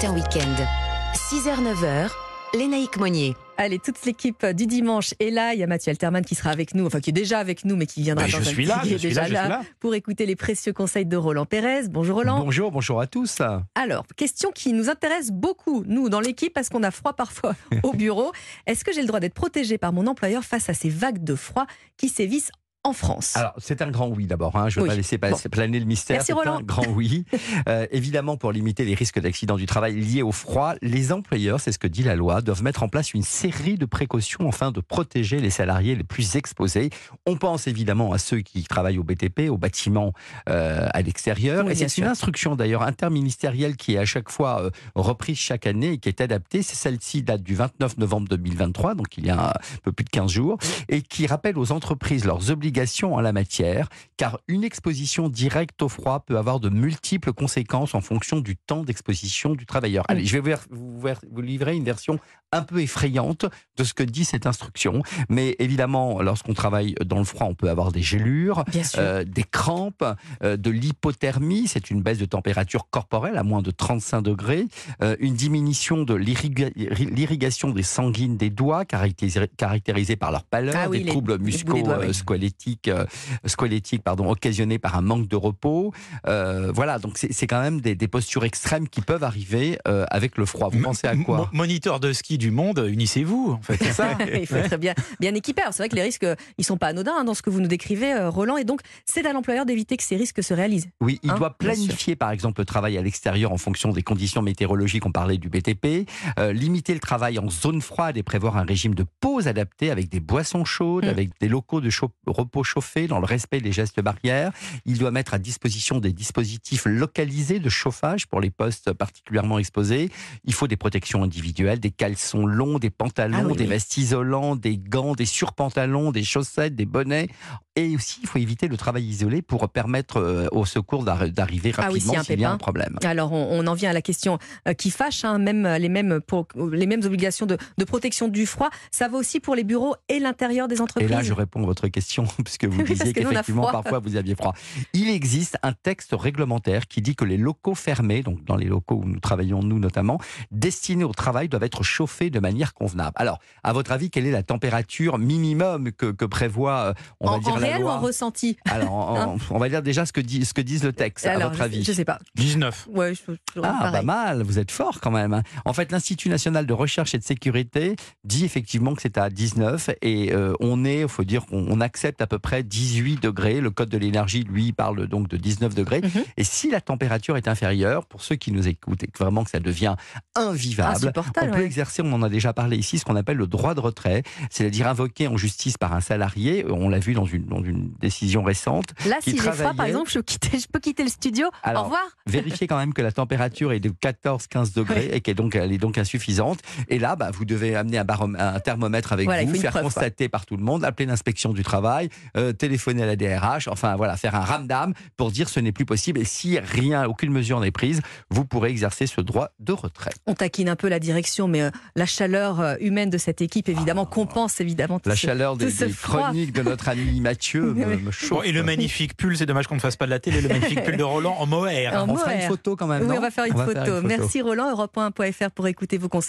Matin Week-end. 6h-9h, Lénaïque Monnier. Allez, toute l'équipe du dimanche est là. Il y a Mathieu Alterman qui sera avec nous, enfin qui est déjà avec nous, mais qui viendra Oui, dans je un suis petit- là, je est suis déjà là, je suis là. pour écouter les précieux conseils de Roland Pérez. Bonjour Roland. Bonjour, bonjour à tous. Alors, question qui nous intéresse beaucoup, nous, dans l'équipe, parce qu'on a froid parfois au bureau. Est-ce que j'ai le droit d'être protégé par mon employeur face à ces vagues de froid qui sévissent en France Alors, c'est un grand oui d'abord. hein. Je ne vais Oui. pas laisser planer le mystère. C'est un grand oui. Euh, évidemment, pour limiter les risques d'accident du travail liés au froid, les employeurs, c'est ce que dit la loi, doivent mettre en place une série de précautions afin de protéger les salariés les plus exposés. On pense évidemment à ceux qui travaillent au BTP, au bâtiment euh, à l'extérieur. Oui, et c'est une instruction d'ailleurs interministérielle qui est à chaque fois euh, reprise chaque année et qui est adaptée. C'est celle-ci date du 29 novembre 2023, donc il y a un peu plus de 15 jours, et qui rappelle aux entreprises leurs obligations en la matière, car une exposition directe au froid peut avoir de multiples conséquences en fonction du temps d'exposition du travailleur. Allez, je vais vous, vous- vous livrer une version un peu effrayante de ce que dit cette instruction, mais évidemment, lorsqu'on travaille dans le froid, on peut avoir des gélures, euh, des crampes, euh, de l'hypothermie, c'est une baisse de température corporelle à moins de 35 degrés, euh, une diminution de l'irriga- l'irrigation des sanguines des doigts, caractérisée, caractérisée par leur pâleur, Ah oui, des les- troubles oui. musculo-squelettiques, squelettiques, pardon, occasionnés par un manque de repos. Euh, voilà, donc c'est quand même des, des postures extrêmes qui peuvent arriver euh, avec le froid. Vous pensez à quoi? Mo- Moniteur de ski du monde, unissez-vous, en fait, c'est ça Il faut être bien, bien équipé. Alors, c'est vrai que les risques, ils sont pas anodins hein, dans ce que vous nous décrivez, euh, Roland. Et donc, c'est à l'employeur d'éviter que ces risques se réalisent. Oui, il Hein, doit planifier par exemple le travail à l'extérieur en fonction des conditions météorologiques, on parlait du BTP, euh, limiter le travail en zone froide et prévoir un régime de pause adapté avec des boissons chaudes, Mm. avec des locaux de repos chauffés dans le respect des gestes barrières. Il doit mettre à disposition des dispositifs localisés de chauffage pour les postes particulièrement exposés. Il faut des protections individuelles, des caleçons longs, des pantalons, Ah oui, des oui. vestes isolantes, des gants, des surpantalons, des chaussettes, des bonnets. Et aussi, il faut éviter le travail isolé pour permettre euh, au secours d'arri- d'arriver Ah oui, s'il y rapidement a un problème. Alors, on, en vient à la question euh, qui fâche, hein, même euh, les mêmes, pour, les mêmes obligations de, de protection du froid. Ça va aussi pour les bureaux et l'intérieur des Et entreprises. là, je réponds à votre question, puisque vous Oui, disiez qu'effectivement, parfois, vous aviez froid. Il existe un texte réglementaire qui dit que les locaux fermés, donc dans les locaux où nous travaillons, nous notamment, destinés au travail, doivent être chauffés de manière convenable. Alors, à votre avis, quelle est la température minimum que, que prévoit, on en, va dire, en la réel ou loi en ressenti Alors, en- on va dire déjà ce que, dit, ce que disent le texte, à votre je, avis. je sais pas. 19. Ouais, je, je- Ah, pareil. pas mal, vous êtes fort quand même. hein. En fait, l'Institut national de recherche et de sécurité dit effectivement que c'est à 19 et euh, on est, il faut dire qu'on on accepte à peu près 18 degrés. Le code de l'énergie, lui, parle donc de 19 degrés. Mhm. Et si la température est inférieure, pour ceux qui nous écoutent et que vraiment que ça devient invivable, on peut ouais. exercer, on en a déjà parlé ici, ce qu'on appelle le droit de retrait, c'est-à-dire invoqué en justice par un salarié. On l'a vu dans une, dans une décision récente. Là, qui si j'ai froid, par exemple, je, peux quitter- je peux quitter le studio. Alors, Au revoir. Vérifiez quand même que la température est de 14-15 degrés et qu'elle est donc, elle est donc insuffisante. Et là, bah, vous devez amener un, thermomètre avec Voilà, il vous, faire preuve, quoi. constater par tout le monde, appeler l'inspection du travail, euh, téléphoner à la DRH, enfin voilà, faire un ramdam pour dire ce n'est plus possible. Et si rien, aucune mesure n'est prise, vous pourrez exercer ce droit de retrait. On taquine un peu la direction, mais euh, la chaleur euh, humaine de cette équipe, évidemment, compense évidemment tout La ce- chaleur des, des chroniques de notre ami Mathieu me, me chauffe. Bon, et le magnifique pull, c'est dommage qu'on ne fasse pas de la télé, le magnifique pull de Roland en mohair. En On fera une mohair. photo quand même. Oui, on va faire une, On va photo. faire une photo. Merci Roland, europe1.fr pour écouter vos conseils.